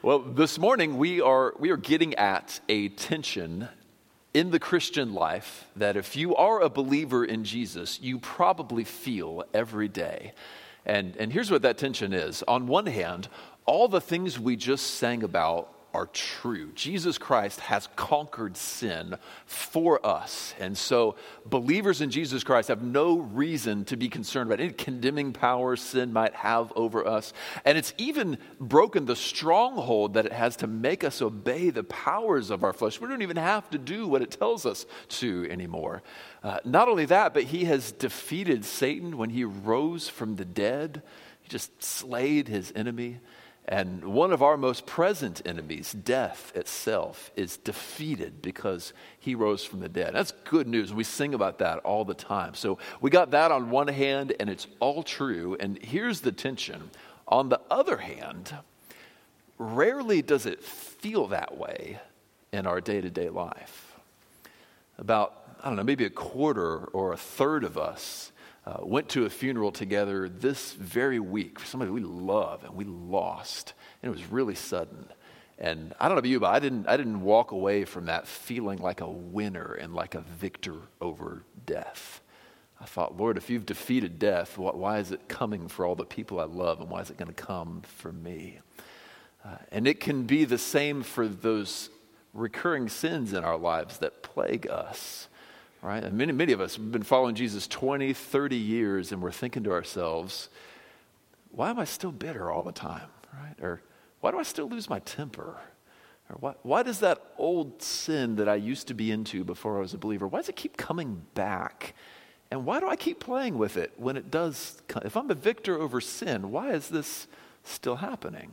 Well, this morning we are, we are getting at a tension in the Christian life that if you are a believer in Jesus, you probably feel every day. And, and here's what that tension is. On one hand, all the things we just sang about are true. Jesus Christ has conquered sin for us. And so, believers in Jesus Christ have no reason to be concerned about any condemning power sin might have over us. And it's even broken the stronghold that it has to make us obey the powers of our flesh. We don't even have to do what it tells us to anymore. Uh, not only that, but he has defeated Satan when he rose from the dead, he just slayed his enemy. And one of our most present enemies, death itself, is defeated because he rose from the dead. That's good news. We sing about that all the time. So we got that on one hand, and it's all true. And here's the tension. On the other hand, rarely does it feel that way in our day to day life. About, I don't know, maybe a quarter or a third of us uh, went to a funeral together this very week for somebody we love and we lost. And it was really sudden. And I don't know about you, but I didn't, I didn't walk away from that feeling like a winner and like a victor over death. I thought, Lord, if you've defeated death, why is it coming for all the people I love and why is it going to come for me? Uh, and it can be the same for those recurring sins in our lives that plague us right? And many, many of us have been following Jesus 20, 30 years, and we're thinking to ourselves, why am I still bitter all the time, right? Or why do I still lose my temper? Or why, why does that old sin that I used to be into before I was a believer, why does it keep coming back? And why do I keep playing with it when it does? Come? If I'm a victor over sin, why is this still happening?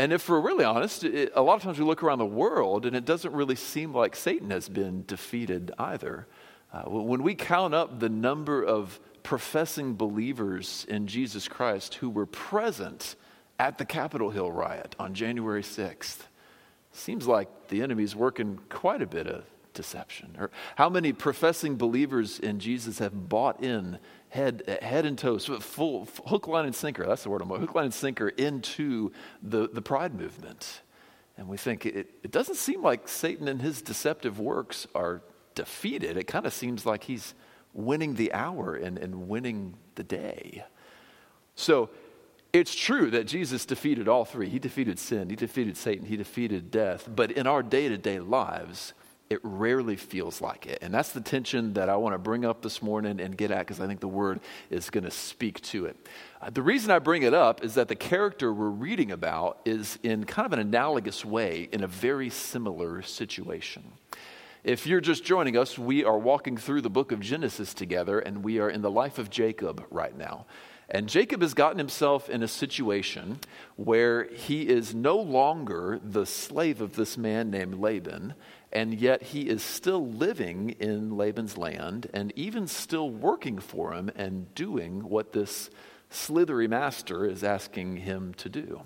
And if we're really honest, it, a lot of times we look around the world and it doesn't really seem like Satan has been defeated either. Uh, when we count up the number of professing believers in Jesus Christ who were present at the Capitol Hill riot on January 6th, seems like the enemy's working quite a bit of deception. Or how many professing believers in Jesus have bought in head, head and toes, full, hook, line, and sinker. That's the word I'm hook, line, and sinker into the, the pride movement. And we think it, it doesn't seem like Satan and his deceptive works are defeated. It kind of seems like he's winning the hour and, and winning the day. So it's true that Jesus defeated all three. He defeated sin, he defeated Satan, he defeated death. But in our day to day lives, it rarely feels like it. And that's the tension that I want to bring up this morning and get at because I think the word is going to speak to it. Uh, the reason I bring it up is that the character we're reading about is in kind of an analogous way in a very similar situation. If you're just joining us, we are walking through the book of Genesis together, and we are in the life of Jacob right now. And Jacob has gotten himself in a situation where he is no longer the slave of this man named Laban, and yet he is still living in Laban's land and even still working for him and doing what this slithery master is asking him to do.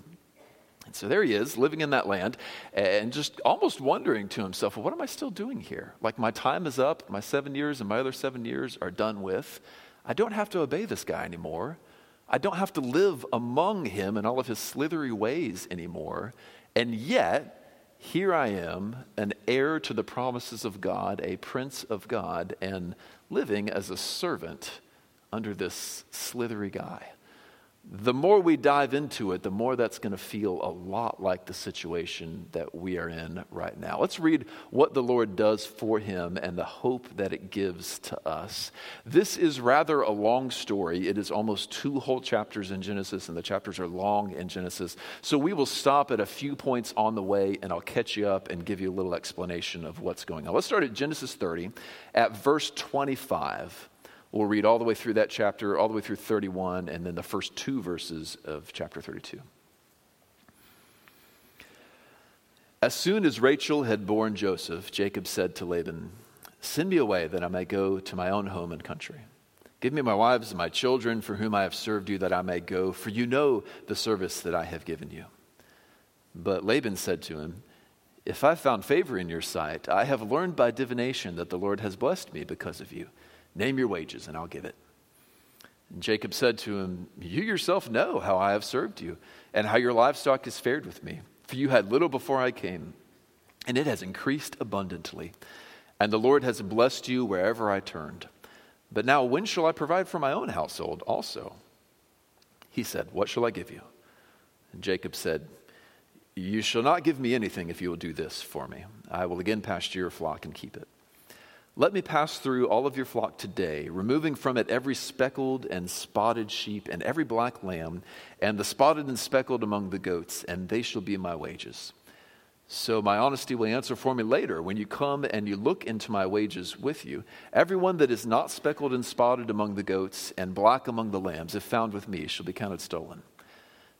And so there he is, living in that land, and just almost wondering to himself, well, what am I still doing here? Like, my time is up, my seven years and my other seven years are done with. I don't have to obey this guy anymore. I don't have to live among him and all of his slithery ways anymore. And yet, here I am, an heir to the promises of God, a prince of God, and living as a servant under this slithery guy the more we dive into it, the more that's going to feel a lot like the situation that we are in right now. Let's read what the Lord does for him and the hope that it gives to us. This is rather a long story. It is almost two whole chapters in Genesis, and the chapters are long in Genesis. So we will stop at a few points on the way, and I'll catch you up and give you a little explanation of what's going on. Let's start at Genesis 30 at verse 25. We'll read all the way through that chapter, all the way through 31, and then the first two verses of chapter 32. As soon as Rachel had borne Joseph, Jacob said to Laban, Send me away that I may go to my own home and country. Give me my wives and my children for whom I have served you, that I may go, for you know the service that I have given you. But Laban said to him, If I found favor in your sight, I have learned by divination that the Lord has blessed me because of you. Name your wages, and I'll give it. And Jacob said to him, You yourself know how I have served you, and how your livestock has fared with me. For you had little before I came, and it has increased abundantly. And the Lord has blessed you wherever I turned. But now, when shall I provide for my own household also? He said, What shall I give you? And Jacob said, You shall not give me anything if you will do this for me. I will again pasture your flock and keep it. Let me pass through all of your flock today, removing from it every speckled and spotted sheep and every black lamb, and the spotted and speckled among the goats, and they shall be my wages. So my honesty will answer for me later when you come and you look into my wages with you. Everyone that is not speckled and spotted among the goats and black among the lambs, if found with me, shall be counted stolen.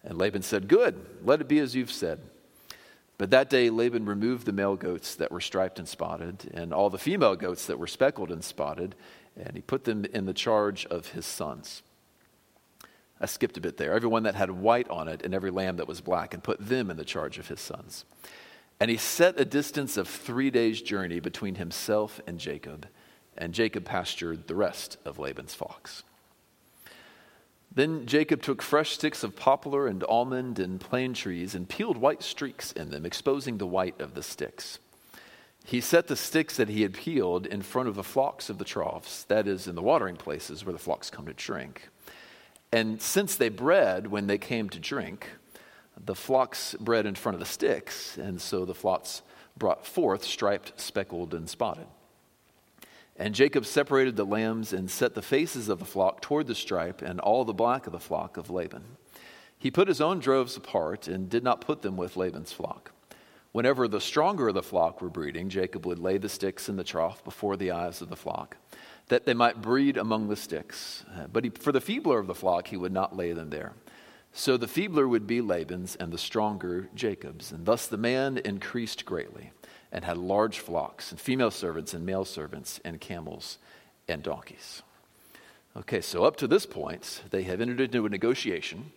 And Laban said, Good, let it be as you've said. But that day Laban removed the male goats that were striped and spotted, and all the female goats that were speckled and spotted, and he put them in the charge of his sons. I skipped a bit there. Everyone that had white on it, and every lamb that was black, and put them in the charge of his sons. And he set a distance of three days' journey between himself and Jacob, and Jacob pastured the rest of Laban's flocks. Then Jacob took fresh sticks of poplar and almond and plane trees and peeled white streaks in them, exposing the white of the sticks. He set the sticks that he had peeled in front of the flocks of the troughs, that is, in the watering places where the flocks come to drink. And since they bred when they came to drink, the flocks bred in front of the sticks, and so the flocks brought forth striped, speckled, and spotted. And Jacob separated the lambs and set the faces of the flock toward the stripe and all the black of the flock of Laban. He put his own droves apart and did not put them with Laban's flock. Whenever the stronger of the flock were breeding, Jacob would lay the sticks in the trough before the eyes of the flock, that they might breed among the sticks. But he, for the feebler of the flock, he would not lay them there. So the feebler would be Laban's, and the stronger Jacob's. And thus the man increased greatly and had large flocks, and female servants, and male servants, and camels, and donkeys. Okay, so up to this point, they have entered into a negotiation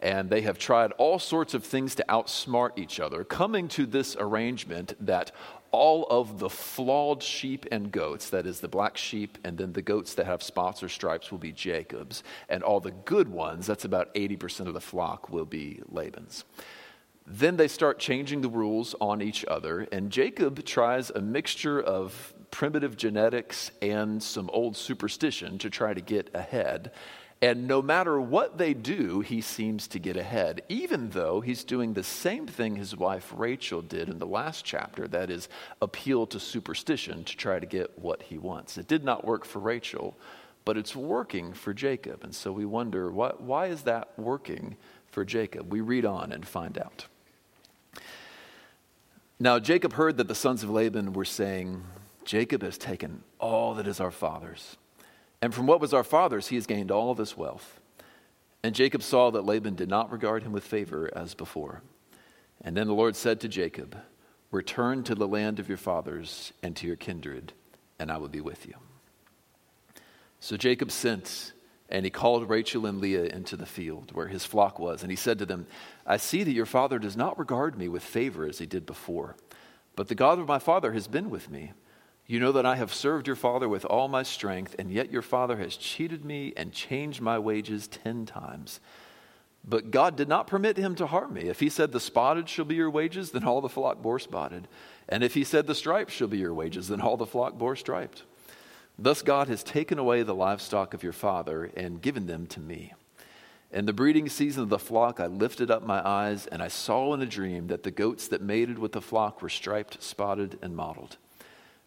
and they have tried all sorts of things to outsmart each other, coming to this arrangement that all of the flawed sheep and goats, that is, the black sheep and then the goats that have spots or stripes, will be Jacob's, and all the good ones, that's about 80% of the flock, will be Laban's. Then they start changing the rules on each other, and Jacob tries a mixture of primitive genetics and some old superstition to try to get ahead. And no matter what they do, he seems to get ahead, even though he's doing the same thing his wife Rachel did in the last chapter that is, appeal to superstition to try to get what he wants. It did not work for Rachel, but it's working for Jacob. And so we wonder why, why is that working for Jacob? We read on and find out. Now Jacob heard that the sons of Laban were saying, Jacob has taken all that is our father's. And from what was our father's, he has gained all this wealth. And Jacob saw that Laban did not regard him with favor as before. And then the Lord said to Jacob, Return to the land of your fathers and to your kindred, and I will be with you. So Jacob sent and he called Rachel and Leah into the field where his flock was. And he said to them, I see that your father does not regard me with favor as he did before. But the God of my father has been with me. You know that I have served your father with all my strength, and yet your father has cheated me and changed my wages ten times. But God did not permit him to harm me. If he said, The spotted shall be your wages, then all the flock bore spotted. And if he said, The striped shall be your wages, then all the flock bore striped. Thus God has taken away the livestock of your father and given them to me. In the breeding season of the flock, I lifted up my eyes, and I saw in a dream that the goats that mated with the flock were striped, spotted, and mottled.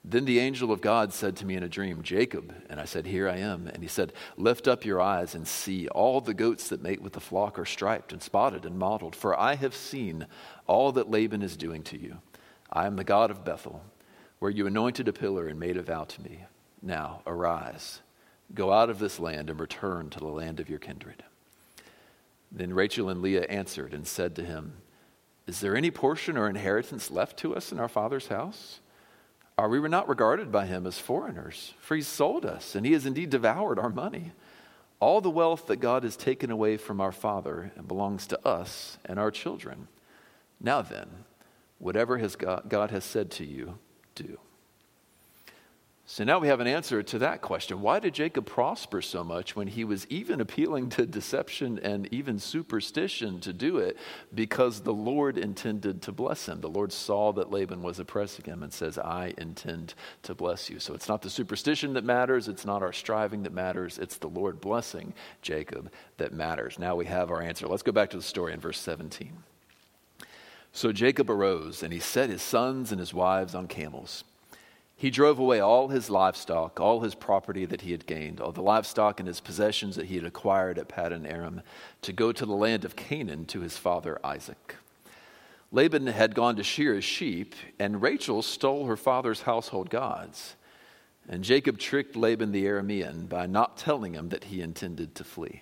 Then the angel of God said to me in a dream, Jacob. And I said, Here I am. And he said, Lift up your eyes and see. All the goats that mate with the flock are striped and spotted and mottled, for I have seen all that Laban is doing to you. I am the God of Bethel, where you anointed a pillar and made a vow to me. Now arise, go out of this land and return to the land of your kindred. Then Rachel and Leah answered and said to him, Is there any portion or inheritance left to us in our father's house? Are we not regarded by him as foreigners? For he sold us, and he has indeed devoured our money. All the wealth that God has taken away from our father belongs to us and our children. Now then, whatever has God, God has said to you, do. So now we have an answer to that question. Why did Jacob prosper so much when he was even appealing to deception and even superstition to do it? Because the Lord intended to bless him. The Lord saw that Laban was oppressing him and says, I intend to bless you. So it's not the superstition that matters, it's not our striving that matters, it's the Lord blessing Jacob that matters. Now we have our answer. Let's go back to the story in verse 17. So Jacob arose and he set his sons and his wives on camels he drove away all his livestock, all his property that he had gained, all the livestock and his possessions that he had acquired at Paddan Aram, to go to the land of Canaan to his father Isaac. Laban had gone to shear his sheep, and Rachel stole her father's household gods. And Jacob tricked Laban the Aramean by not telling him that he intended to flee.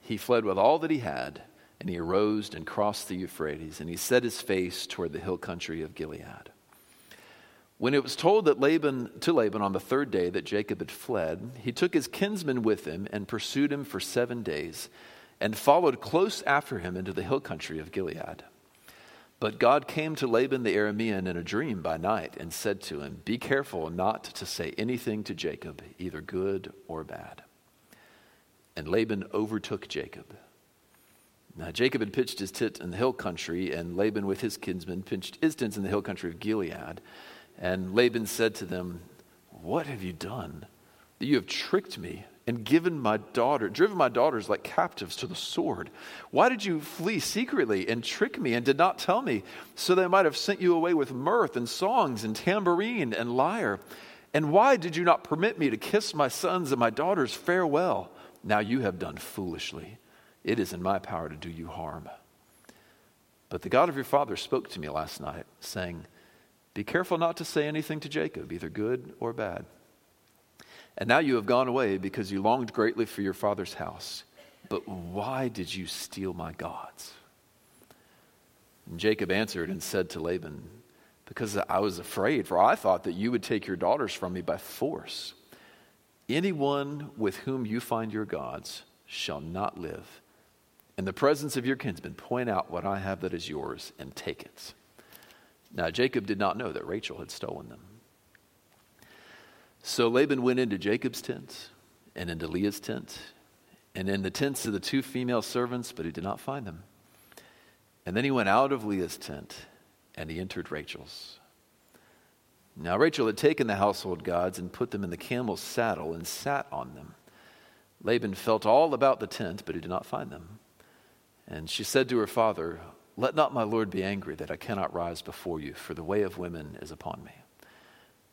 He fled with all that he had, and he arose and crossed the Euphrates, and he set his face toward the hill country of Gilead. When it was told that Laban to Laban on the third day that Jacob had fled, he took his kinsman with him and pursued him for seven days, and followed close after him into the hill country of Gilead. But God came to Laban the Aramean in a dream by night and said to him, Be careful not to say anything to Jacob, either good or bad. And Laban overtook Jacob. Now Jacob had pitched his tent in the hill country, and Laban with his kinsmen pitched his tents in the hill country of Gilead. And Laban said to them, What have you done? That you have tricked me and given my daughter, driven my daughters like captives to the sword. Why did you flee secretly and trick me and did not tell me, so I might have sent you away with mirth and songs and tambourine and lyre? And why did you not permit me to kiss my sons and my daughters farewell? Now you have done foolishly. It is in my power to do you harm. But the God of your father spoke to me last night, saying, be careful not to say anything to Jacob, either good or bad. And now you have gone away because you longed greatly for your father's house. But why did you steal my gods? And Jacob answered and said to Laban, Because I was afraid, for I thought that you would take your daughters from me by force. Anyone with whom you find your gods shall not live. In the presence of your kinsmen, point out what I have that is yours and take it. Now, Jacob did not know that Rachel had stolen them. So Laban went into Jacob's tent and into Leah's tent and in the tents of the two female servants, but he did not find them. And then he went out of Leah's tent and he entered Rachel's. Now, Rachel had taken the household gods and put them in the camel's saddle and sat on them. Laban felt all about the tent, but he did not find them. And she said to her father, let not my Lord be angry that I cannot rise before you, for the way of women is upon me.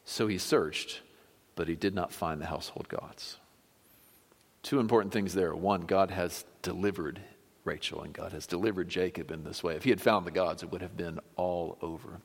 So he searched, but he did not find the household gods. Two important things there. One, God has delivered Rachel, and God has delivered Jacob in this way. If he had found the gods, it would have been all over.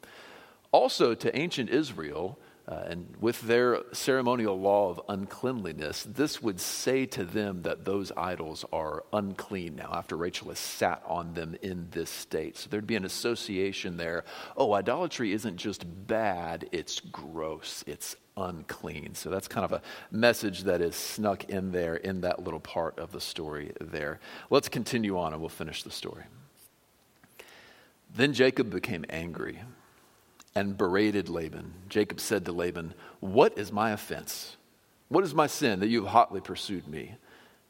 Also, to ancient Israel, uh, and with their ceremonial law of uncleanliness, this would say to them that those idols are unclean now after Rachel has sat on them in this state. So there'd be an association there. Oh, idolatry isn't just bad, it's gross, it's unclean. So that's kind of a message that is snuck in there in that little part of the story there. Let's continue on and we'll finish the story. Then Jacob became angry and berated Laban. Jacob said to Laban, What is my offense? What is my sin that you have hotly pursued me?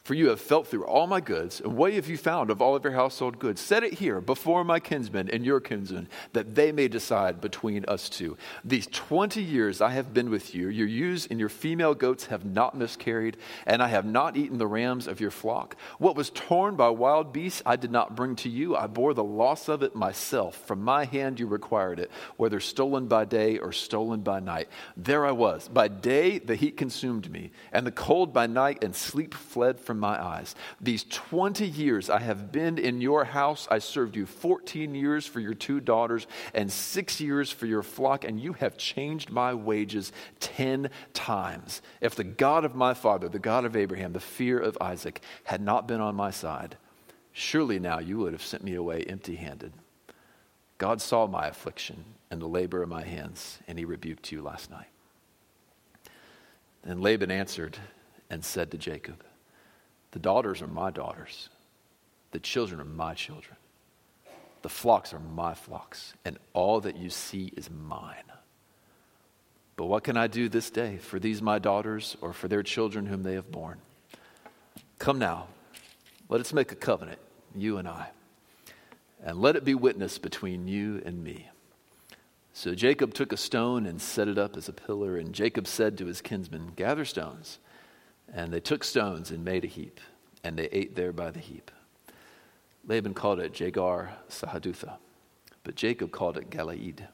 For you have felt through all my goods, and what have you found of all of your household goods? Set it here before my kinsmen and your kinsmen, that they may decide between us two. These 20 years I have been with you, your ewes and your female goats have not miscarried, and I have not eaten the rams of your flock. What was torn by wild beasts I did not bring to you. I bore the loss of it myself. From my hand you required it, whether stolen by day or stolen by night. There I was. By day the heat consumed me, and the cold by night, and sleep fled from my eyes. These 20 years I have been in your house. I served you 14 years for your two daughters and six years for your flock, and you have changed my wages 10 times. If the God of my father, the God of Abraham, the fear of Isaac, had not been on my side, surely now you would have sent me away empty handed. God saw my affliction and the labor of my hands, and he rebuked you last night. Then Laban answered and said to Jacob, the daughters are my daughters. The children are my children. The flocks are my flocks. And all that you see is mine. But what can I do this day for these my daughters or for their children whom they have borne? Come now, let us make a covenant, you and I, and let it be witness between you and me. So Jacob took a stone and set it up as a pillar, and Jacob said to his kinsmen, Gather stones. And they took stones and made a heap, and they ate there by the heap. Laban called it Jegar Sahadutha, but Jacob called it Galeed.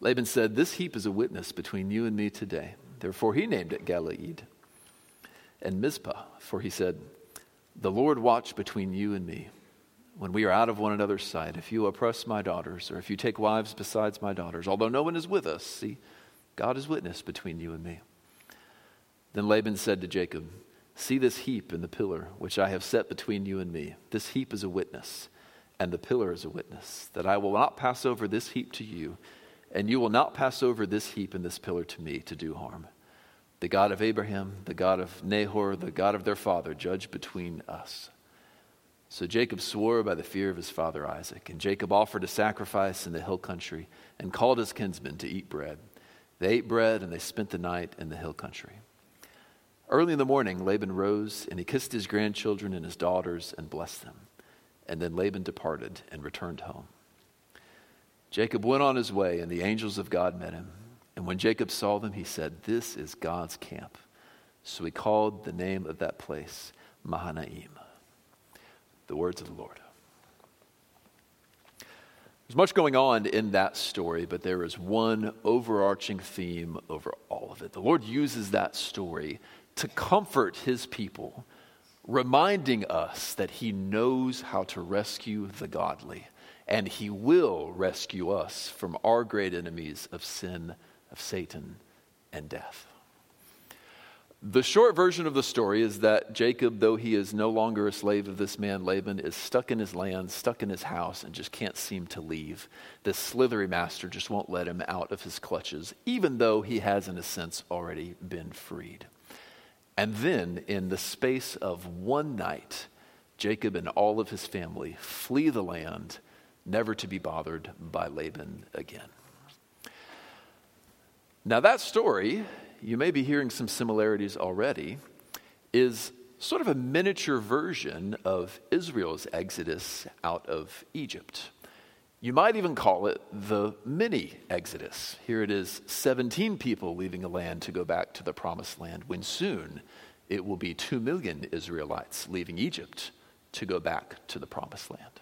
Laban said, This heap is a witness between you and me today. Therefore he named it Galeed. And Mizpah, for he said, The Lord watch between you and me when we are out of one another's sight. If you oppress my daughters, or if you take wives besides my daughters, although no one is with us, see, God is witness between you and me. Then Laban said to Jacob, See this heap and the pillar which I have set between you and me. This heap is a witness, and the pillar is a witness, that I will not pass over this heap to you and you will not pass over this heap and this pillar to me to do harm. The God of Abraham, the God of Nahor, the God of their father, judge between us. So Jacob swore by the fear of his father Isaac, and Jacob offered a sacrifice in the hill country and called his kinsmen to eat bread. They ate bread and they spent the night in the hill country. Early in the morning, Laban rose and he kissed his grandchildren and his daughters and blessed them. And then Laban departed and returned home. Jacob went on his way, and the angels of God met him. And when Jacob saw them, he said, This is God's camp. So he called the name of that place Mahanaim. The words of the Lord. There's much going on in that story, but there is one overarching theme over all of it. The Lord uses that story to comfort his people, reminding us that he knows how to rescue the godly and he will rescue us from our great enemies of sin, of Satan, and death. The short version of the story is that Jacob, though he is no longer a slave of this man Laban, is stuck in his land, stuck in his house, and just can't seem to leave. This slithery master just won't let him out of his clutches, even though he has, in a sense, already been freed. And then, in the space of one night, Jacob and all of his family flee the land never to be bothered by Laban again. Now, that story, you may be hearing some similarities already, is sort of a miniature version of Israel's exodus out of Egypt. You might even call it the mini Exodus. Here it is 17 people leaving a land to go back to the promised land, when soon it will be 2 million Israelites leaving Egypt to go back to the promised land.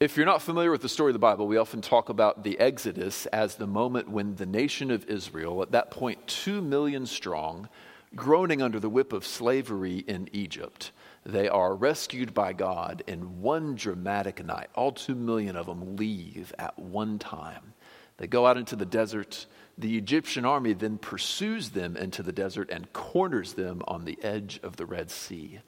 If you're not familiar with the story of the Bible, we often talk about the Exodus as the moment when the nation of Israel, at that point two million strong, groaning under the whip of slavery in Egypt, they are rescued by God in one dramatic night. All two million of them leave at one time. They go out into the desert. The Egyptian army then pursues them into the desert and corners them on the edge of the Red Sea.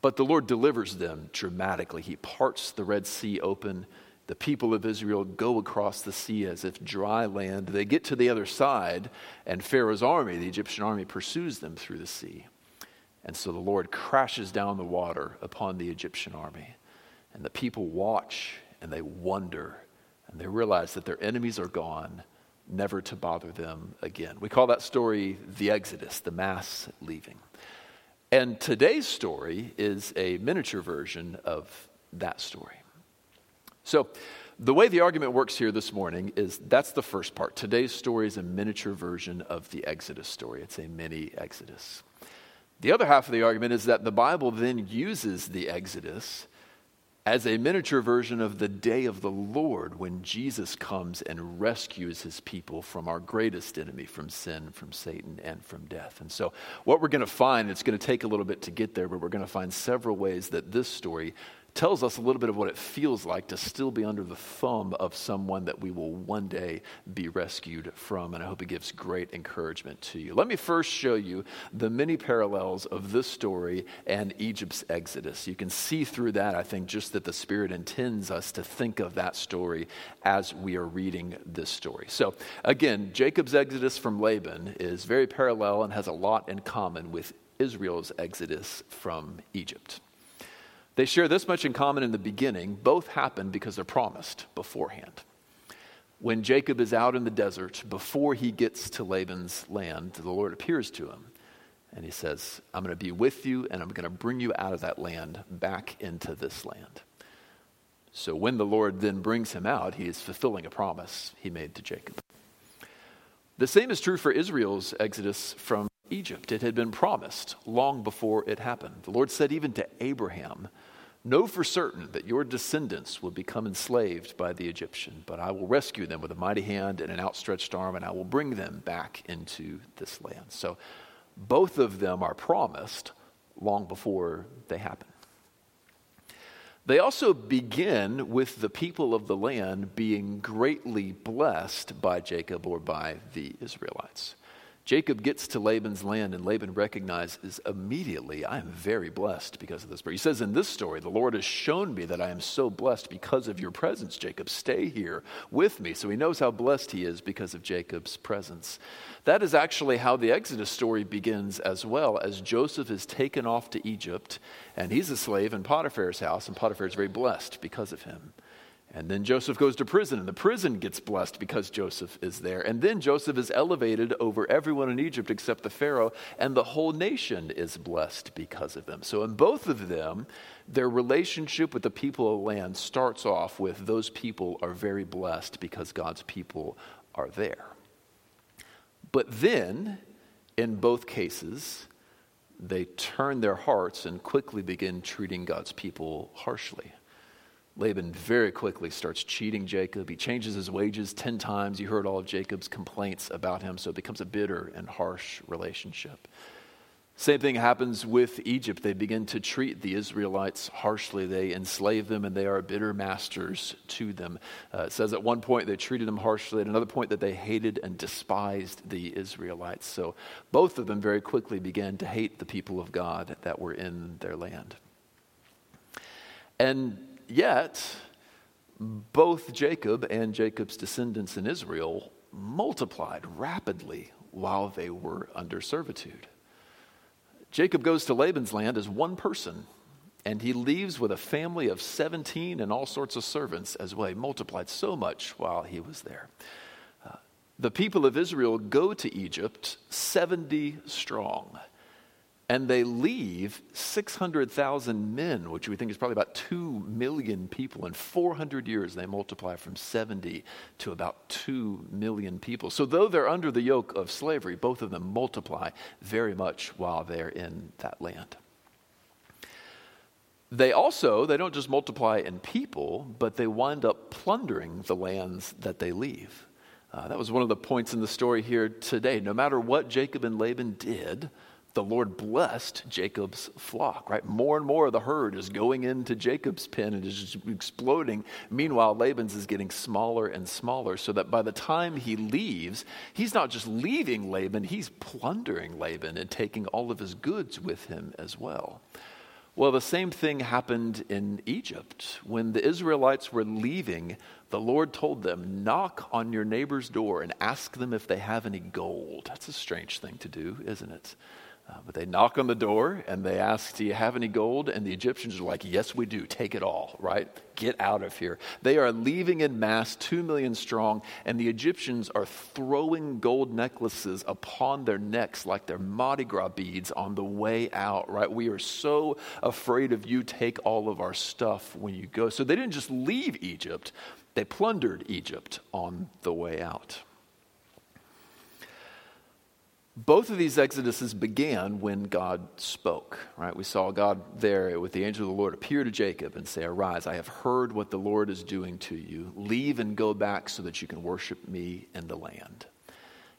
But the Lord delivers them dramatically. He parts the Red Sea open. The people of Israel go across the sea as if dry land. They get to the other side, and Pharaoh's army, the Egyptian army, pursues them through the sea. And so the Lord crashes down the water upon the Egyptian army. And the people watch and they wonder and they realize that their enemies are gone, never to bother them again. We call that story the Exodus, the mass leaving. And today's story is a miniature version of that story. So, the way the argument works here this morning is that's the first part. Today's story is a miniature version of the Exodus story, it's a mini Exodus. The other half of the argument is that the Bible then uses the Exodus as a miniature version of the day of the Lord when Jesus comes and rescues his people from our greatest enemy, from sin, from Satan, and from death. And so, what we're going to find, it's going to take a little bit to get there, but we're going to find several ways that this story tells us a little bit of what it feels like to still be under the thumb of someone that we will one day be rescued from. And I hope it gives great encouragement to you. Let me first show you the many parallels of this story and Egypt's exodus. You can see through that, I think, just that the Spirit intends us to think of that story as we are reading this story. So, again, Jacob's exodus from Laban is very parallel and has a lot in common with Israel's exodus from Egypt. They share this much in common in the beginning. Both happen because they're promised beforehand. when Jacob is out in the desert, before he gets to Laban's land, the Lord appears to him and he says, I'm going to be with you and I'm going to bring you out of that land back into this land. So when the Lord then brings him out, he is fulfilling a promise he made to Jacob. The same is true for Israel's exodus from Egypt. It had been promised long before it happened. The Lord said even to Abraham, Know for certain that your descendants will become enslaved by the Egyptian, but I will rescue them with a mighty hand and an outstretched arm, and I will bring them back into this land. So both of them are promised long before they happen. They also begin with the people of the land being greatly blessed by Jacob or by the Israelites. Jacob gets to Laban's land, and Laban recognizes immediately, I am very blessed because of this. He says in this story, The Lord has shown me that I am so blessed because of your presence, Jacob. Stay here with me. So he knows how blessed he is because of Jacob's presence. That is actually how the Exodus story begins as well, as Joseph is taken off to Egypt, and he's a slave in Potiphar's house, and Potiphar is very blessed because of him. And then Joseph goes to prison, and the prison gets blessed because Joseph is there. And then Joseph is elevated over everyone in Egypt except the Pharaoh, and the whole nation is blessed because of them. So, in both of them, their relationship with the people of the land starts off with those people are very blessed because God's people are there. But then, in both cases, they turn their hearts and quickly begin treating God's people harshly. Laban very quickly starts cheating Jacob. He changes his wages 10 times. You heard all of Jacob's complaints about him, so it becomes a bitter and harsh relationship. Same thing happens with Egypt. They begin to treat the Israelites harshly. They enslave them and they are bitter masters to them. Uh, it says at one point they treated them harshly, at another point that they hated and despised the Israelites. So both of them very quickly began to hate the people of God that were in their land. And yet, both Jacob and Jacob's descendants in Israel multiplied rapidly while they were under servitude. Jacob goes to Laban's land as one person, and he leaves with a family of 17 and all sorts of servants as well. He multiplied so much while he was there. Uh, the people of Israel go to Egypt 70 strong and they leave 600,000 men, which we think is probably about 2 million people. In 400 years, they multiply from 70 to about 2 million people. So, though they're under the yoke of slavery, both of them multiply very much while they're in that land. They also, they don't just multiply in people, but they wind up plundering the lands that they leave. Uh, that was one of the points in the story here today. No matter what Jacob and Laban did, the Lord blessed Jacob's flock, right? More and more of the herd is going into Jacob's pen and is exploding. Meanwhile, Laban's is getting smaller and smaller, so that by the time he leaves, he's not just leaving Laban, he's plundering Laban and taking all of his goods with him as well. Well, the same thing happened in Egypt. When the Israelites were leaving, the Lord told them, Knock on your neighbor's door and ask them if they have any gold. That's a strange thing to do, isn't it? Uh, but they knock on the door and they ask, Do you have any gold? And the Egyptians are like, Yes, we do. Take it all, right? Get out of here. They are leaving in mass, two million strong, and the Egyptians are throwing gold necklaces upon their necks like they're Mardi Gras beads on the way out, right? We are so afraid of you. Take all of our stuff when you go. So they didn't just leave Egypt, they plundered Egypt on the way out. Both of these exoduses began when God spoke, right? We saw God there with the angel of the Lord appear to Jacob and say, Arise, I have heard what the Lord is doing to you. Leave and go back so that you can worship me in the land.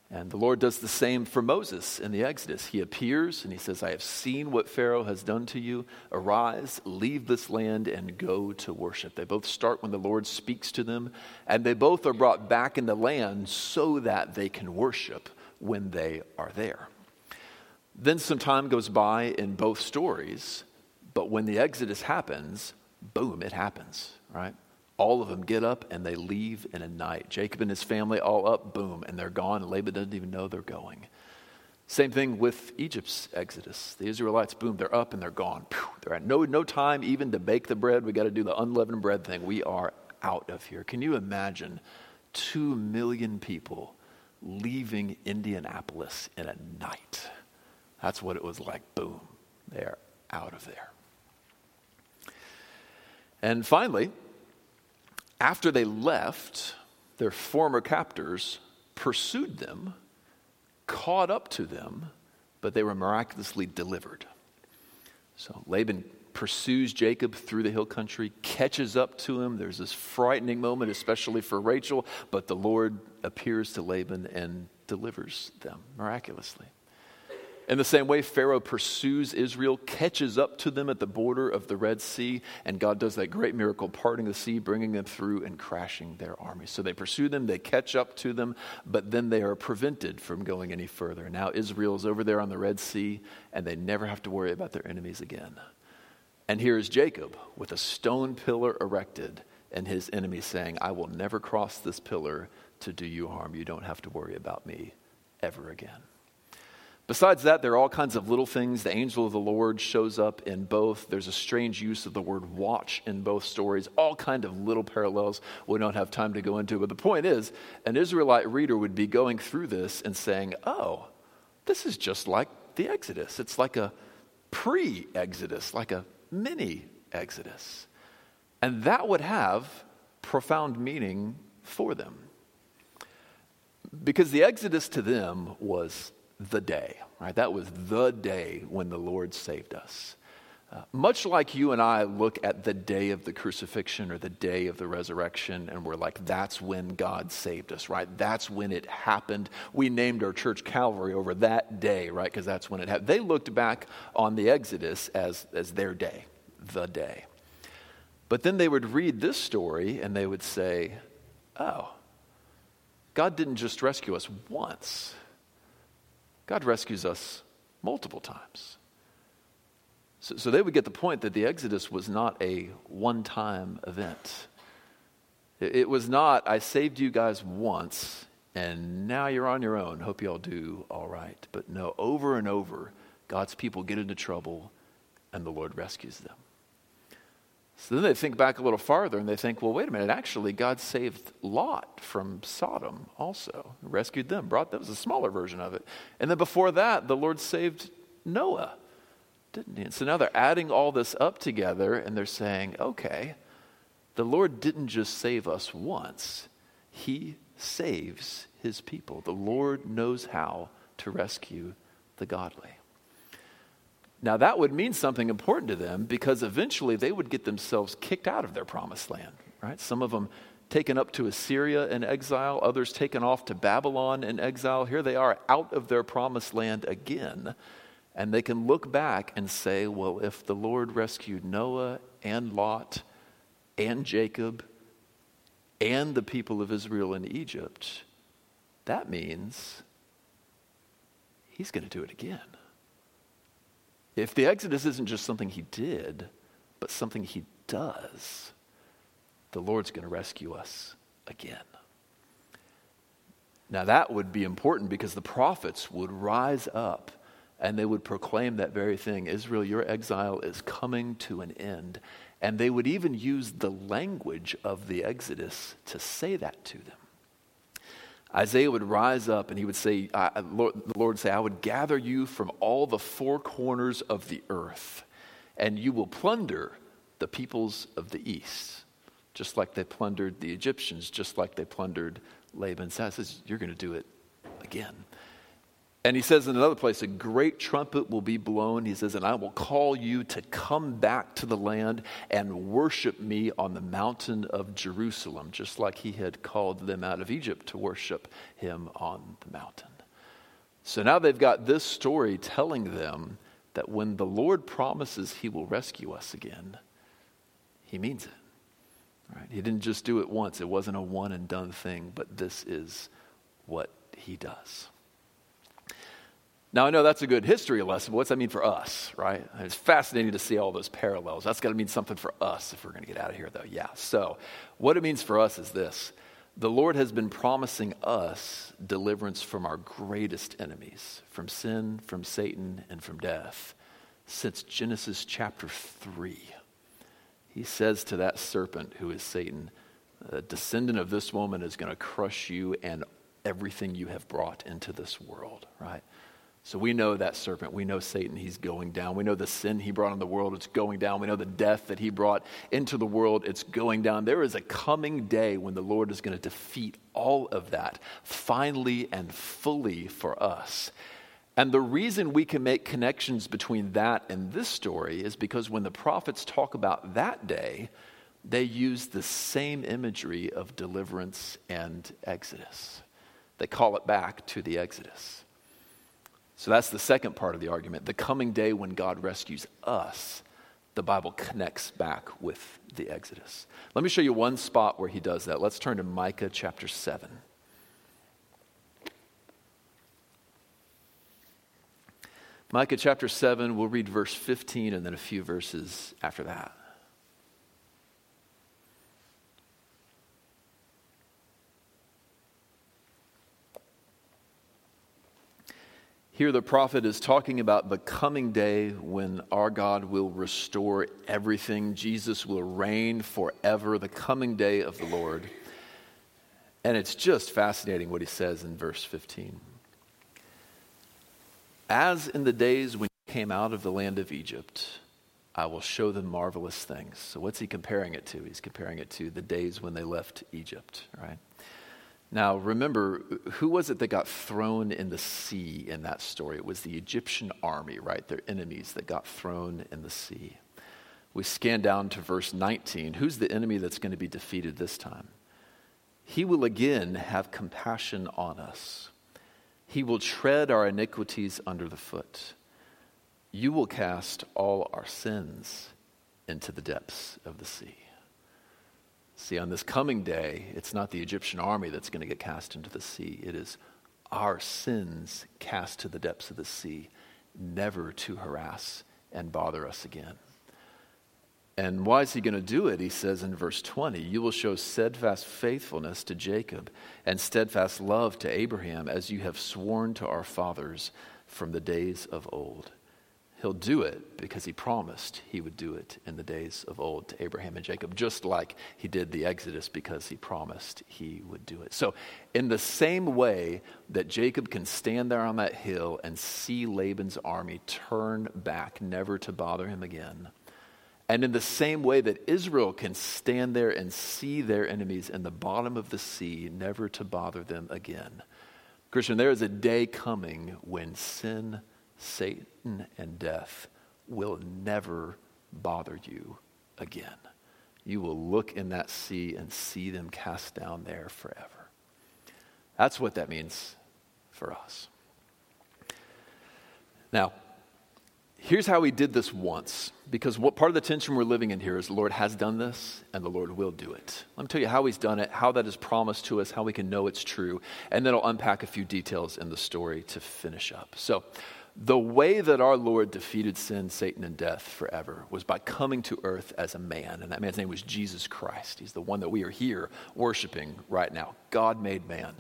And the Lord does the same for Moses in the Exodus. He appears and he says, I have seen what Pharaoh has done to you. Arise, leave this land, and go to worship. They both start when the Lord speaks to them, and they both are brought back in the land so that they can worship when they are there. Then some time goes by in both stories, but when the Exodus happens, boom, it happens, right? All of them get up and they leave in a night. Jacob and his family all up, boom, and they're gone. Laban doesn't even know they're going. Same thing with Egypt's exodus. The Israelites, boom, they're up and they're gone. they're at no, no time even to bake the bread. We got to do the unleavened bread thing. We are out of here. Can you imagine two million people leaving Indianapolis in a night. That's what it was like. Boom, they're out of there. And finally, after they left, their former captors pursued them, caught up to them, but they were miraculously delivered. So Laban pursues Jacob through the hill country, catches up to him. There's this frightening moment, especially for Rachel, but the Lord appears to Laban and delivers them miraculously. In the same way, Pharaoh pursues Israel, catches up to them at the border of the Red Sea, and God does that great miracle, parting the sea, bringing them through, and crashing their army. So they pursue them, they catch up to them, but then they are prevented from going any further. Now Israel is over there on the Red Sea, and they never have to worry about their enemies again. And here is Jacob with a stone pillar erected, and his enemy saying, I will never cross this pillar to do you harm. You don't have to worry about me ever again. Besides that, there are all kinds of little things. The angel of the Lord shows up in both. There's a strange use of the word watch in both stories, all kind of little parallels we don't have time to go into. But the point is, an Israelite reader would be going through this and saying, oh, this is just like the Exodus. It's like a pre Exodus, like a mini Exodus. And that would have profound meaning for them. Because the Exodus to them was the day, right? That was the day when the Lord saved us. Much like you and I look at the day of the crucifixion or the day of the resurrection, and we're like, that's when God saved us, right? That's when it happened. We named our church Calvary over that day, right? Because that's when it happened. They looked back on the Exodus as, as their day, the day. But then they would read this story and they would say, oh, God didn't just rescue us once. God rescues us multiple times. So, so they would get the point that the Exodus was not a one time event. It, it was not, I saved you guys once and now you're on your own. Hope you all do all right. But no, over and over, God's people get into trouble and the Lord rescues them. So then they think back a little farther and they think, well, wait a minute, actually, God saved Lot from Sodom also, rescued them, brought that was a smaller version of it. And then before that, the Lord saved Noah, didn't he? And so now they're adding all this up together and they're saying, okay, the Lord didn't just save us once, He saves His people. The Lord knows how to rescue the godly. Now, that would mean something important to them because eventually they would get themselves kicked out of their promised land, right? Some of them taken up to Assyria in exile, others taken off to Babylon in exile. Here they are out of their promised land again. And they can look back and say, well, if the Lord rescued Noah and Lot and Jacob and the people of Israel in Egypt, that means he's going to do it again. If the Exodus isn't just something he did, but something he does, the Lord's going to rescue us again. Now, that would be important because the prophets would rise up and they would proclaim that very thing Israel, your exile is coming to an end. And they would even use the language of the Exodus to say that to them. Isaiah would rise up and he would say, uh, Lord, the Lord say, I would gather you from all the four corners of the earth, and you will plunder the peoples of the east, just like they plundered the Egyptians, just like they plundered Laban's house. Says, You're going to do it again. And he says in another place, a great trumpet will be blown. He says, and I will call you to come back to the land and worship me on the mountain of Jerusalem, just like he had called them out of Egypt to worship him on the mountain. So now they've got this story telling them that when the Lord promises he will rescue us again, he means it. Right? He didn't just do it once, it wasn't a one and done thing, but this is what he does. Now, I know that's a good history lesson, but what's that mean for us, right? It's fascinating to see all those parallels. That's got to mean something for us if we're going to get out of here, though. Yeah. So, what it means for us is this the Lord has been promising us deliverance from our greatest enemies, from sin, from Satan, and from death, since Genesis chapter 3. He says to that serpent, who is Satan, A descendant of this woman is going to crush you and everything you have brought into this world, right? So we know that serpent. We know Satan, he's going down. We know the sin he brought in the world, it's going down. We know the death that he brought into the world, it's going down. There is a coming day when the Lord is going to defeat all of that finally and fully for us. And the reason we can make connections between that and this story is because when the prophets talk about that day, they use the same imagery of deliverance and exodus. They call it back to the exodus. So that's the second part of the argument. The coming day when God rescues us, the Bible connects back with the Exodus. Let me show you one spot where he does that. Let's turn to Micah chapter 7. Micah chapter 7, we'll read verse 15 and then a few verses after that. Here, the prophet is talking about the coming day when our God will restore everything. Jesus will reign forever, the coming day of the Lord. And it's just fascinating what he says in verse 15. As in the days when you came out of the land of Egypt, I will show them marvelous things. So, what's he comparing it to? He's comparing it to the days when they left Egypt, right? Now, remember, who was it that got thrown in the sea in that story? It was the Egyptian army, right? Their enemies that got thrown in the sea. We scan down to verse 19. Who's the enemy that's going to be defeated this time? He will again have compassion on us. He will tread our iniquities under the foot. You will cast all our sins into the depths of the sea. See, on this coming day, it's not the Egyptian army that's going to get cast into the sea. It is our sins cast to the depths of the sea, never to harass and bother us again. And why is he going to do it? He says in verse 20, You will show steadfast faithfulness to Jacob and steadfast love to Abraham, as you have sworn to our fathers from the days of old. He'll do it because he promised he would do it in the days of old to Abraham and Jacob, just like he did the Exodus because he promised he would do it. So, in the same way that Jacob can stand there on that hill and see Laban's army turn back, never to bother him again, and in the same way that Israel can stand there and see their enemies in the bottom of the sea, never to bother them again. Christian, there is a day coming when sin Satan and death will never bother you again. You will look in that sea and see them cast down there forever. That's what that means for us. Now, here's how he did this once, because what part of the tension we're living in here is the Lord has done this and the Lord will do it. Let me tell you how he's done it, how that is promised to us, how we can know it's true, and then I'll unpack a few details in the story to finish up. So, the way that our Lord defeated sin, Satan, and death forever was by coming to earth as a man. And that man's name was Jesus Christ. He's the one that we are here worshiping right now. God made man.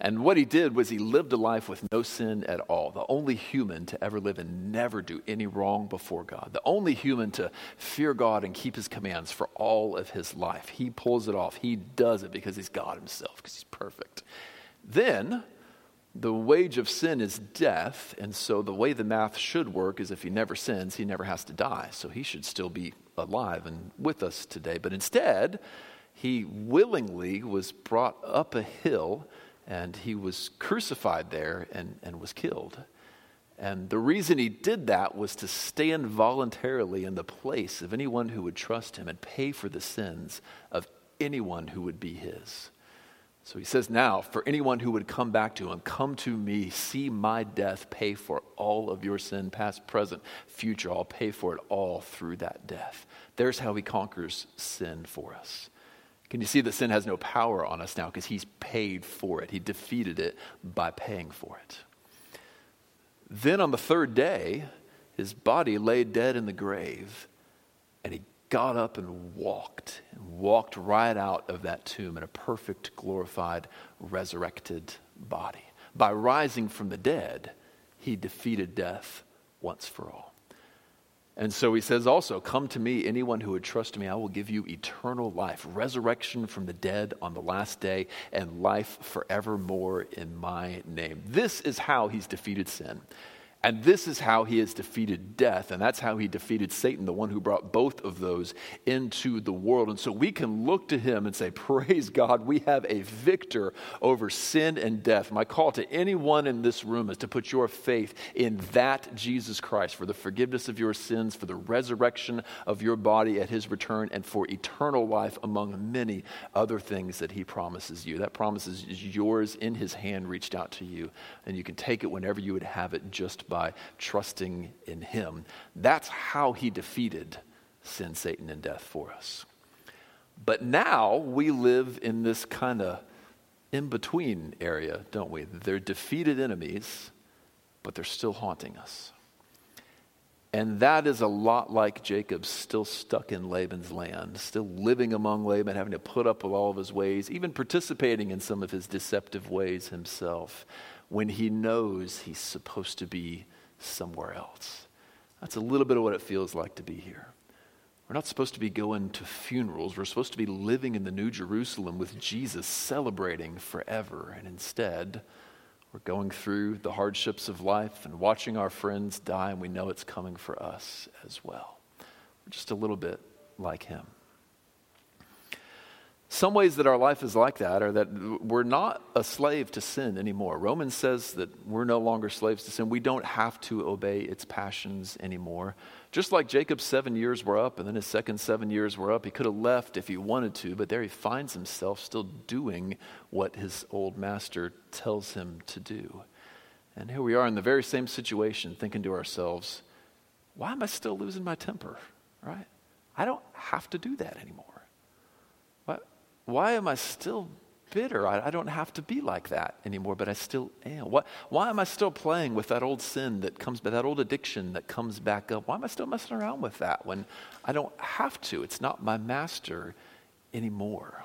And what he did was he lived a life with no sin at all. The only human to ever live and never do any wrong before God. The only human to fear God and keep his commands for all of his life. He pulls it off. He does it because he's God himself, because he's perfect. Then, the wage of sin is death, and so the way the math should work is if he never sins, he never has to die. So he should still be alive and with us today. But instead, he willingly was brought up a hill and he was crucified there and, and was killed. And the reason he did that was to stand voluntarily in the place of anyone who would trust him and pay for the sins of anyone who would be his. So he says, Now, for anyone who would come back to him, come to me, see my death, pay for all of your sin, past, present, future. I'll pay for it all through that death. There's how he conquers sin for us. Can you see that sin has no power on us now because he's paid for it? He defeated it by paying for it. Then on the third day, his body lay dead in the grave, and he got up and walked, walked right out of that tomb in a perfect, glorified, resurrected body. By rising from the dead, he defeated death once for all. And so he says also, Come to me, anyone who would trust me, I will give you eternal life, resurrection from the dead on the last day, and life forevermore in my name. This is how he's defeated sin. And this is how he has defeated death, and that's how he defeated Satan, the one who brought both of those into the world. And so we can look to him and say, Praise God, we have a victor over sin and death. My call to anyone in this room is to put your faith in that Jesus Christ for the forgiveness of your sins, for the resurrection of your body at his return, and for eternal life among many other things that he promises you. That promise is yours in his hand, reached out to you, and you can take it whenever you would have it just by trusting in Him. That's how He defeated sin, Satan, and death for us. But now we live in this kind of in between area, don't we? They're defeated enemies, but they're still haunting us. And that is a lot like Jacob still stuck in Laban's land, still living among Laban, having to put up with all of his ways, even participating in some of his deceptive ways himself when he knows he's supposed to be somewhere else. That's a little bit of what it feels like to be here. We're not supposed to be going to funerals. We're supposed to be living in the New Jerusalem with Jesus, celebrating forever. And instead, we're going through the hardships of life and watching our friends die, and we know it's coming for us as well. We're just a little bit like him. Some ways that our life is like that are that we're not a slave to sin anymore. Romans says that we're no longer slaves to sin. We don't have to obey its passions anymore. Just like Jacob's seven years were up and then his second seven years were up, he could have left if he wanted to, but there he finds himself still doing what his old master tells him to do. And here we are in the very same situation, thinking to ourselves, why am I still losing my temper? Right? I don't have to do that anymore why am I still bitter? I, I, don't have to be like that anymore, but I still am. Why, why am I still playing with that old sin that comes, that old addiction that comes back up? Why am I still messing around with that when I don't have to? It's not my master anymore.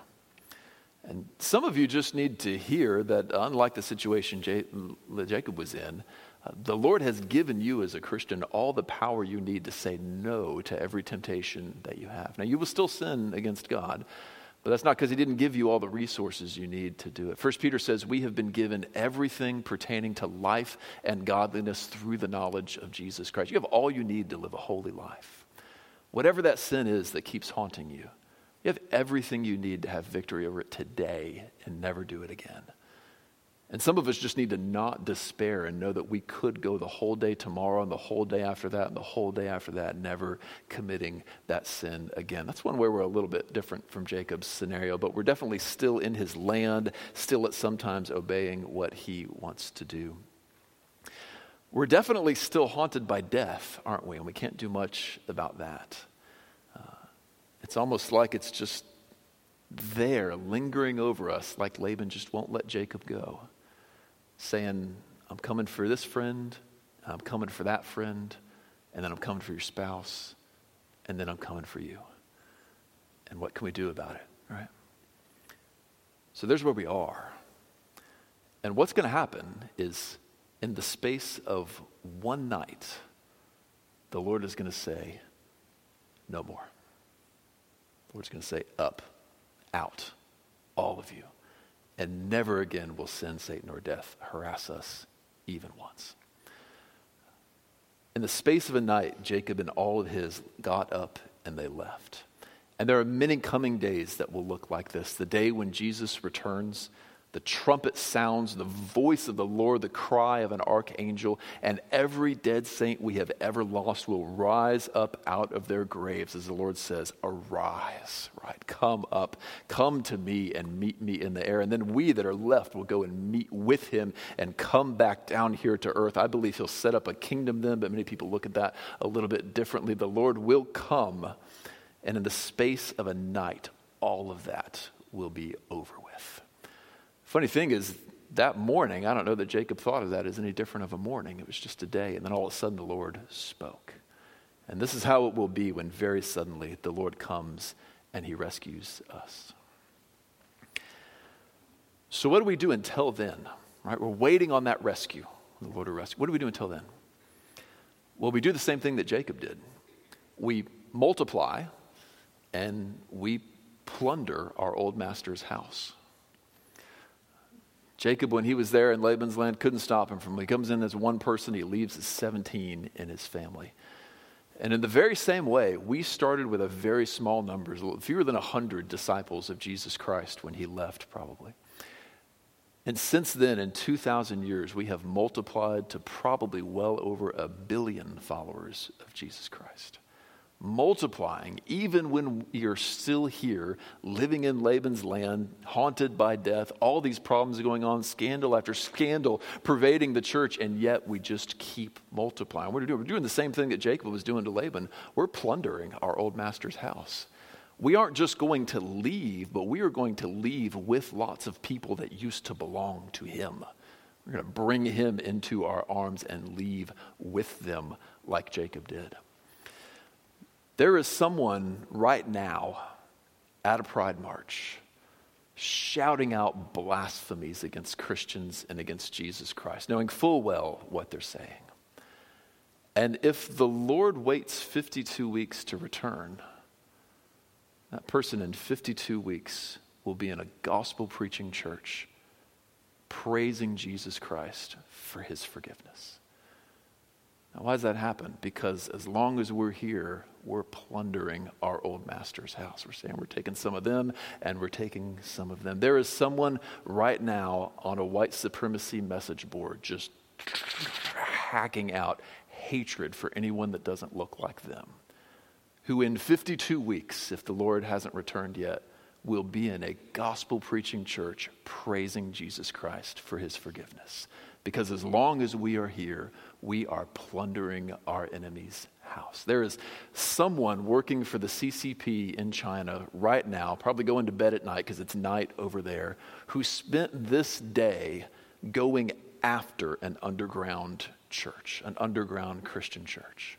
And some of you just need to hear that, unlike the situation Jacob was in, uh, the Lord has given you as a Christian all the power you need to say no to every temptation that you have. Now, you will still sin against God, but that's not because he didn't give you all the resources you need to do it. First Peter says, We have been given everything pertaining to life and godliness through the knowledge of Jesus Christ. You have all you need to live a holy life. Whatever that sin is that keeps haunting you, you have everything you need to have victory over it today and never do it again. And some of us just need to not despair and know that we could go the whole day tomorrow and the whole day after that and the whole day after that, never committing that sin again. That's one way we're a little bit different from Jacob's scenario, but we're definitely still in his land, still at sometimes obeying what he wants to do. We're definitely still haunted by death, aren't we? And we can't do much about that. Uh, it's almost like it's just there, lingering over us, like Laban just won't let Jacob go saying, I'm coming for this friend, I'm coming for that friend, and then I'm coming for your spouse, and then I'm coming for you. And what can we do about it, right? So there's where we are. And what's going to happen is in the space of one night, the Lord is going to say, No more. The Lord's going to say, Up, out, all of you and never again will sin, Satan, or death harass us even once. In the space of a night, Jacob and all of his got up and they left. And there are many coming days that will look like this the day when Jesus returns the trumpet sounds, the voice of the Lord, the cry of an archangel, and every dead saint we have ever lost will rise up out of their graves, as the Lord says, Arise, right? Come up, come to me and meet me in the air. And then we that are left will go and meet with him and come back down here to earth. I believe he'll set up a kingdom then, but many people look at that a little bit differently. The Lord will come, and in the space of a night, all of that will be over. Funny thing is, that morning, I don't know that Jacob thought of that as any different of a morning. It was just a day. And then all of a sudden, the Lord spoke. And this is how it will be when very suddenly the Lord comes and he rescues us. So, what do we do until then? Right? We're waiting on that rescue. The Lord will rescue. What do we do until then? Well, we do the same thing that Jacob did. we multiply and we plunder our old master's house. Jacob, when he was there in Laban's land, couldn't stop him from. He comes in as one person, he leaves as 17 in his family. And in the very same way, we started with a very small number, fewer than 100 disciples of Jesus Christ when he left, probably. And since then, in 2,000 years, we have multiplied to probably well over a billion followers of Jesus Christ multiplying, even when you're still here, living in Laban's land, haunted by death, all these problems going on, scandal after scandal pervading the church, and yet we just keep multiplying. What are we doing? We're doing the same thing that Jacob was doing to Laban. We're plundering our old master's house. We aren't just going to leave, but we are going to leave with lots of people that used to belong to him. We're going to bring him into our arms and leave with them like Jacob did. There is someone right now at a pride march shouting out blasphemies against Christians and against Jesus Christ, knowing full well what they're saying. And if the Lord waits 52 weeks to return, that person in 52 weeks will be in a gospel preaching church praising Jesus Christ for his forgiveness. Now, why does that happen? Because as long as we're here, we're plundering our old master's house. We're saying we're taking some of them and we're taking some of them. There is someone right now on a white supremacy message board just hacking out hatred for anyone that doesn't look like them. Who, in 52 weeks, if the Lord hasn't returned yet, will be in a gospel preaching church praising Jesus Christ for his forgiveness. Because as long as we are here, we are plundering our enemy's house. There is someone working for the CCP in China right now, probably going to bed at night because it's night over there, who spent this day going after an underground church, an underground Christian church,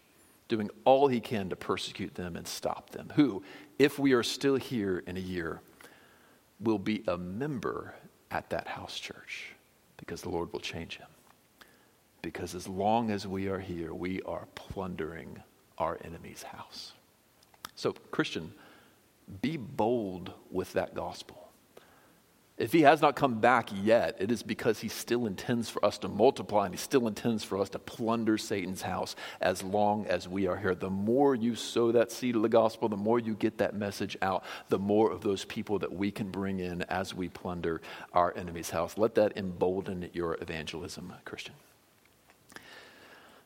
doing all he can to persecute them and stop them. Who, if we are still here in a year, will be a member at that house church because the Lord will change him because as long as we are here, we are plundering our enemy's house. So, Christian, be bold with that gospel. If he has not come back yet, it is because he still intends for us to multiply and he still intends for us to plunder Satan's house as long as we are here. The more you sow that seed of the gospel, the more you get that message out, the more of those people that we can bring in as we plunder our enemy's house. Let that embolden your evangelism, Christian.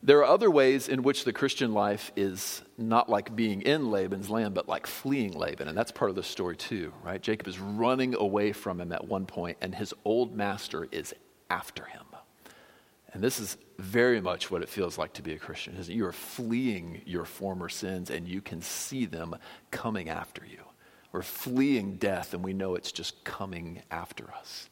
There are other ways in which the Christian life is not like being in Laban's land, but like fleeing Laban. And that's part of the story, too, right? Jacob is running away from him at one point, and his old master is after him. And this is very much what it feels like to be a Christian. Is you are fleeing your former sins, and you can see them coming after you. We're fleeing death, and we know it's just coming after us.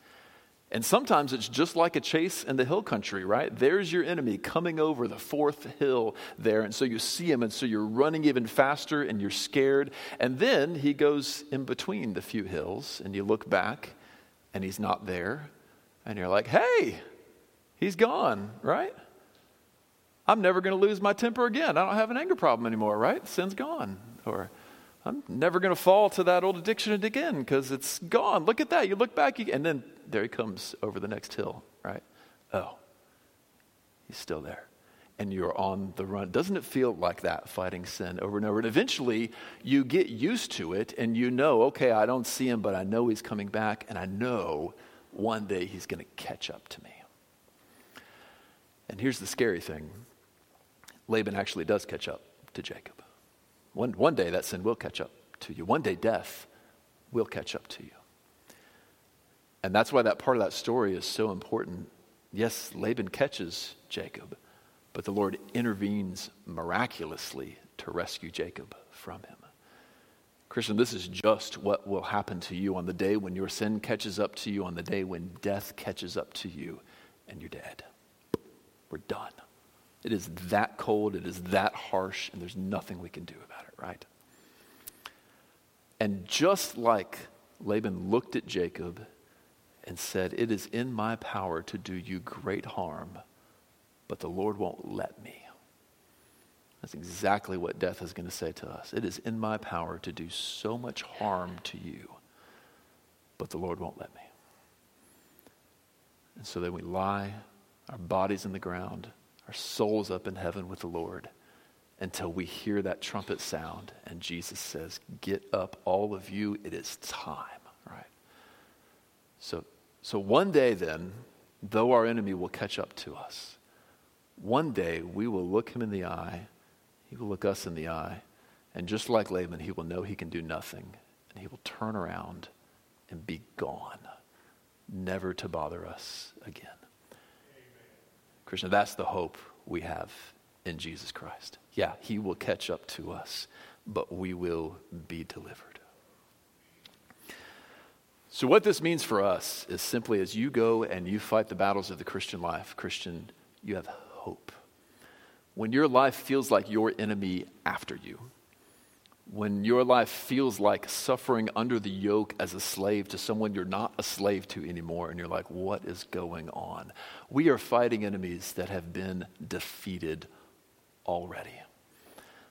And sometimes it's just like a chase in the hill country, right? There's your enemy coming over the fourth hill there. And so you see him, and so you're running even faster and you're scared. And then he goes in between the few hills, and you look back and he's not there. And you're like, hey, he's gone, right? I'm never going to lose my temper again. I don't have an anger problem anymore, right? Sin's gone. Or, I'm never going to fall to that old addiction again because it's gone. Look at that. You look back, and then there he comes over the next hill, right? Oh, he's still there. And you're on the run. Doesn't it feel like that, fighting sin over and over? And eventually you get used to it and you know, okay, I don't see him, but I know he's coming back, and I know one day he's going to catch up to me. And here's the scary thing Laban actually does catch up to Jacob. One, one day that sin will catch up to you. One day death will catch up to you. And that's why that part of that story is so important. Yes, Laban catches Jacob, but the Lord intervenes miraculously to rescue Jacob from him. Christian, this is just what will happen to you on the day when your sin catches up to you, on the day when death catches up to you, and you're dead. We're done. It is that cold, it is that harsh, and there's nothing we can do about it, right? And just like Laban looked at Jacob and said, It is in my power to do you great harm, but the Lord won't let me. That's exactly what death is going to say to us. It is in my power to do so much harm to you, but the Lord won't let me. And so then we lie, our bodies in the ground, our souls up in heaven with the Lord until we hear that trumpet sound and Jesus says, Get up, all of you, it is time, right? So, so one day then, though our enemy will catch up to us, one day we will look him in the eye, he will look us in the eye, and just like Laban, he will know he can do nothing, and he will turn around and be gone, never to bother us again. Christian, that's the hope we have in Jesus Christ. Yeah, he will catch up to us, but we will be delivered. So, what this means for us is simply as you go and you fight the battles of the Christian life, Christian, you have hope. When your life feels like your enemy after you, when your life feels like suffering under the yoke as a slave to someone you're not a slave to anymore, and you're like, what is going on? We are fighting enemies that have been defeated already.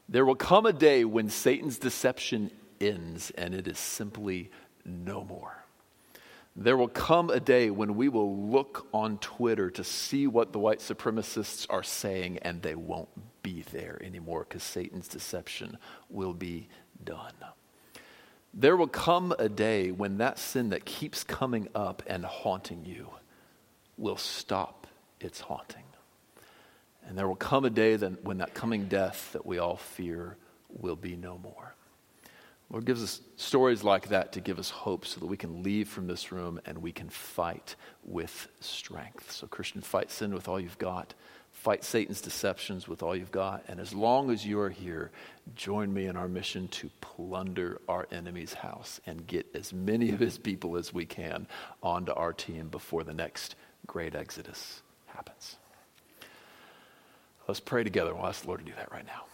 There will come a day when Satan's deception ends and it is simply no more. There will come a day when we will look on Twitter to see what the white supremacists are saying, and they won't be there anymore because Satan's deception will be done. There will come a day when that sin that keeps coming up and haunting you will stop its haunting. And there will come a day when that coming death that we all fear will be no more. Lord gives us stories like that to give us hope so that we can leave from this room and we can fight with strength. So, Christian, fight sin with all you've got. Fight Satan's deceptions with all you've got. And as long as you are here, join me in our mission to plunder our enemy's house and get as many of his people as we can onto our team before the next great exodus happens. Let's pray together. We'll ask the Lord to do that right now.